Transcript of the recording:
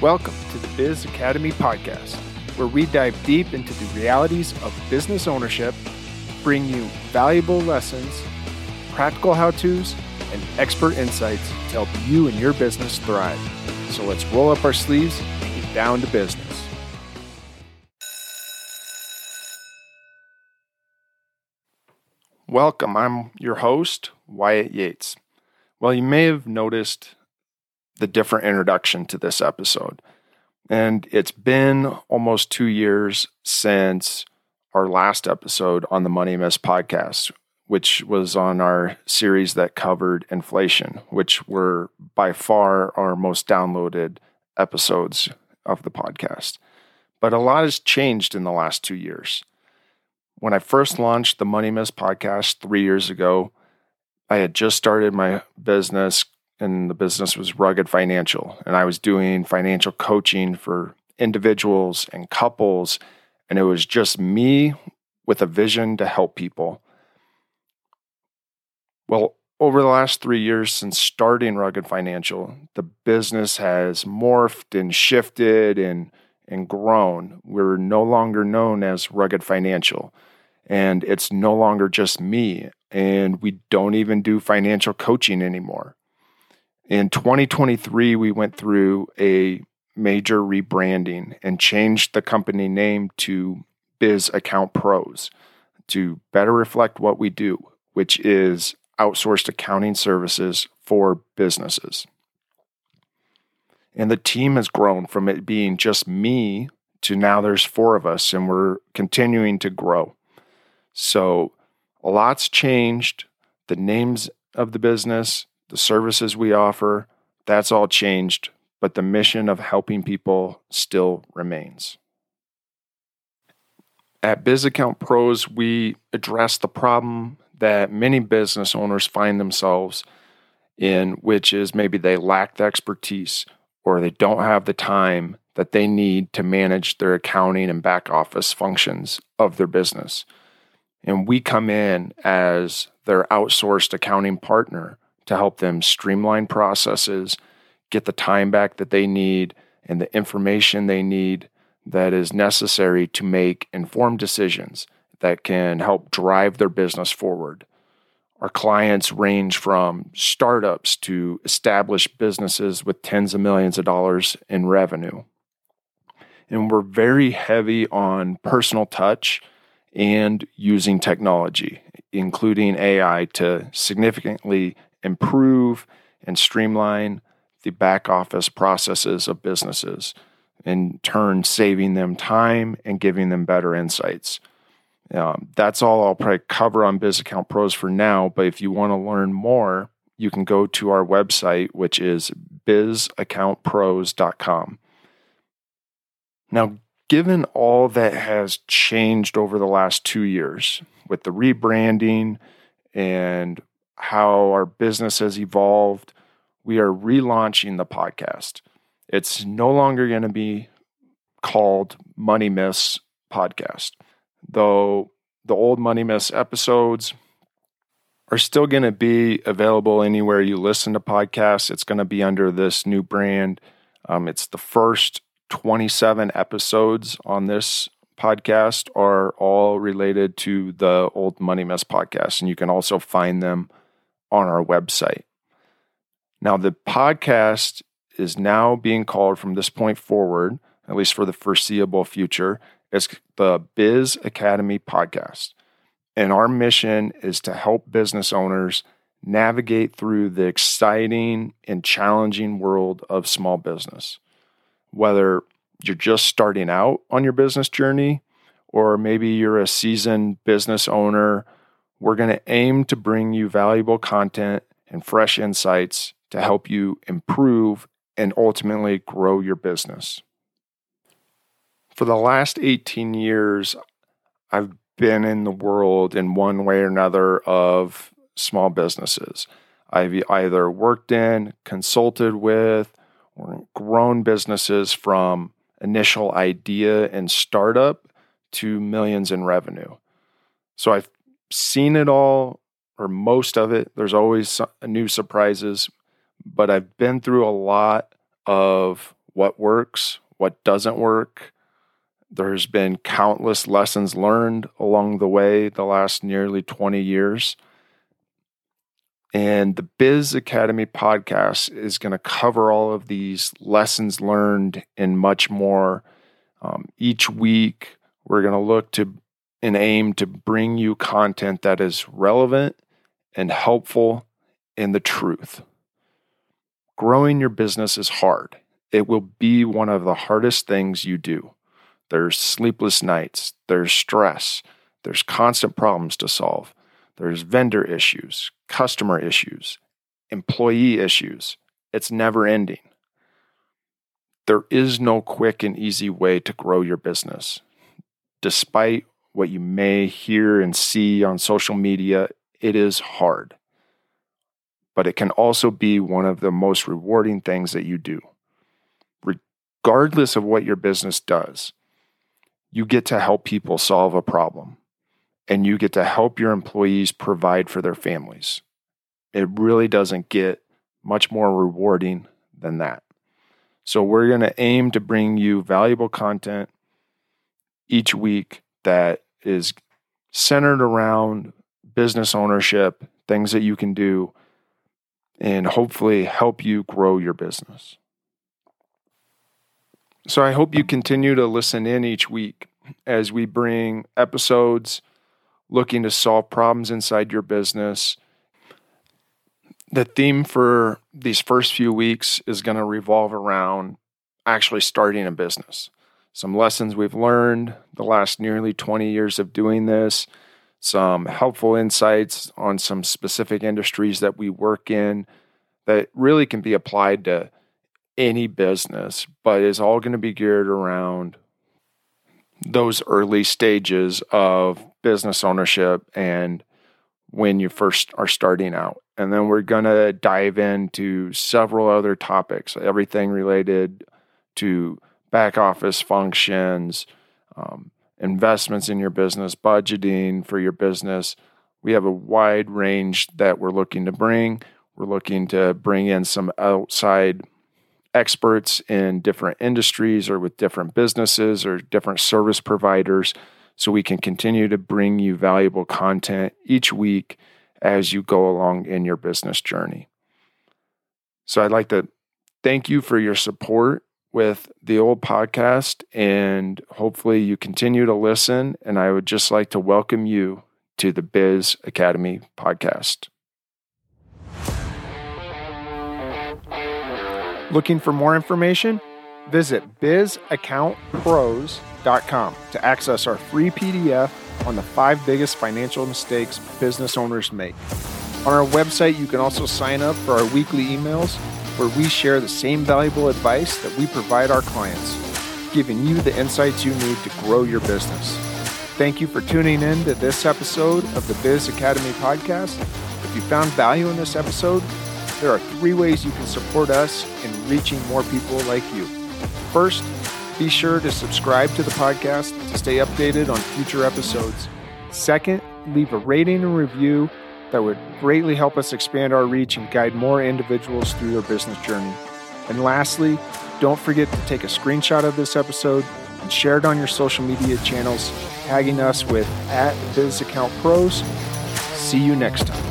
Welcome to the Biz Academy podcast, where we dive deep into the realities of business ownership, bring you valuable lessons, practical how to's, and expert insights to help you and your business thrive. So let's roll up our sleeves and get down to business. Welcome. I'm your host, Wyatt Yates. Well, you may have noticed the different introduction to this episode. And it's been almost two years since our last episode on the Money Myths podcast, which was on our series that covered inflation, which were by far our most downloaded episodes of the podcast. But a lot has changed in the last two years. When I first launched the Money Myths podcast three years ago, I had just started my business and the business was Rugged Financial. And I was doing financial coaching for individuals and couples. And it was just me with a vision to help people. Well, over the last three years since starting Rugged Financial, the business has morphed and shifted and, and grown. We're no longer known as Rugged Financial. And it's no longer just me. And we don't even do financial coaching anymore. In 2023, we went through a major rebranding and changed the company name to Biz Account Pros to better reflect what we do, which is outsourced accounting services for businesses. And the team has grown from it being just me to now there's four of us and we're continuing to grow. So a lot's changed. The names of the business, the services we offer, that's all changed, but the mission of helping people still remains. At Biz Account Pros, we address the problem that many business owners find themselves in, which is maybe they lack the expertise or they don't have the time that they need to manage their accounting and back office functions of their business. And we come in as their outsourced accounting partner to help them streamline processes, get the time back that they need, and the information they need that is necessary to make informed decisions that can help drive their business forward. Our clients range from startups to established businesses with tens of millions of dollars in revenue. And we're very heavy on personal touch and using technology, including AI, to significantly improve and streamline the back office processes of businesses, in turn, saving them time and giving them better insights. Um, that's all I'll probably cover on Biz Account Pros for now. But if you want to learn more, you can go to our website, which is bizaccountpros.com. Now, given all that has changed over the last two years with the rebranding and how our business has evolved, we are relaunching the podcast. It's no longer going to be called Money Myths Podcast, though the old Money Myths episodes are still going to be available anywhere you listen to podcasts. It's going to be under this new brand. Um, it's the first 27 episodes on this podcast are all related to the old Money Myths podcast, and you can also find them on our website. Now, the podcast is now being called from this point forward, at least for the foreseeable future, as the Biz Academy Podcast. And our mission is to help business owners navigate through the exciting and challenging world of small business. Whether you're just starting out on your business journey, or maybe you're a seasoned business owner we're going to aim to bring you valuable content and fresh insights to help you improve and ultimately grow your business. For the last 18 years, I've been in the world in one way or another of small businesses. I've either worked in, consulted with, or grown businesses from initial idea and startup to millions in revenue. So I've seen it all or most of it. There's always new surprises, but I've been through a lot of what works, what doesn't work. There's been countless lessons learned along the way the last nearly 20 years. And the Biz Academy podcast is going to cover all of these lessons learned and much more. Um, each week, we're going to look to and aim to bring you content that is relevant and helpful in the truth. Growing your business is hard. It will be one of the hardest things you do. There's sleepless nights, there's stress, there's constant problems to solve, there's vendor issues, customer issues, employee issues. It's never ending. There is no quick and easy way to grow your business. Despite what you may hear and see on social media, it is hard. But it can also be one of the most rewarding things that you do. Regardless of what your business does, you get to help people solve a problem and you get to help your employees provide for their families. It really doesn't get much more rewarding than that. So, we're going to aim to bring you valuable content each week that is centered around business ownership, things that you can do, and hopefully help you grow your business. So I hope you continue to listen in each week as we bring episodes looking to solve problems inside your business. The theme for these first few weeks is going to revolve around actually starting a business some lessons we've learned the last nearly 20 years of doing this, some helpful insights on some specific industries that we work in that really can be applied to any business, but is all going to be geared around those early stages of business ownership and when you first are starting out. And then we're going to dive into several other topics, everything related to back office functions, um, investments in your business, budgeting for your business. We have a wide range that we're looking to bring. We're looking to bring in some outside experts in different industries or with different businesses or different service providers so we can continue to bring you valuable content each week as you go along in your business journey. So I'd like to thank you for your support with the old podcast, and hopefully you continue to listen. And I would just like to welcome you to the Biz Academy podcast. Looking for more information? Visit bizaccountpros.com to access our free PDF on the five biggest financial mistakes business owners make. On our website, you can also sign up for our weekly emails where we share the same valuable advice that we provide our clients, giving you the insights you need to grow your business. Thank you for tuning in to this episode of the Biz Academy podcast. If you found value in this episode, there are three ways you can support us in reaching more people like you. First, be sure to subscribe to the podcast to stay updated on future episodes. Second, leave a rating and review that would greatly help us expand our reach and guide more individuals through their business journey. And lastly, don't forget to take a screenshot of this episode and share it on your social media channels, tagging us with at BizAccountPros. See you next time.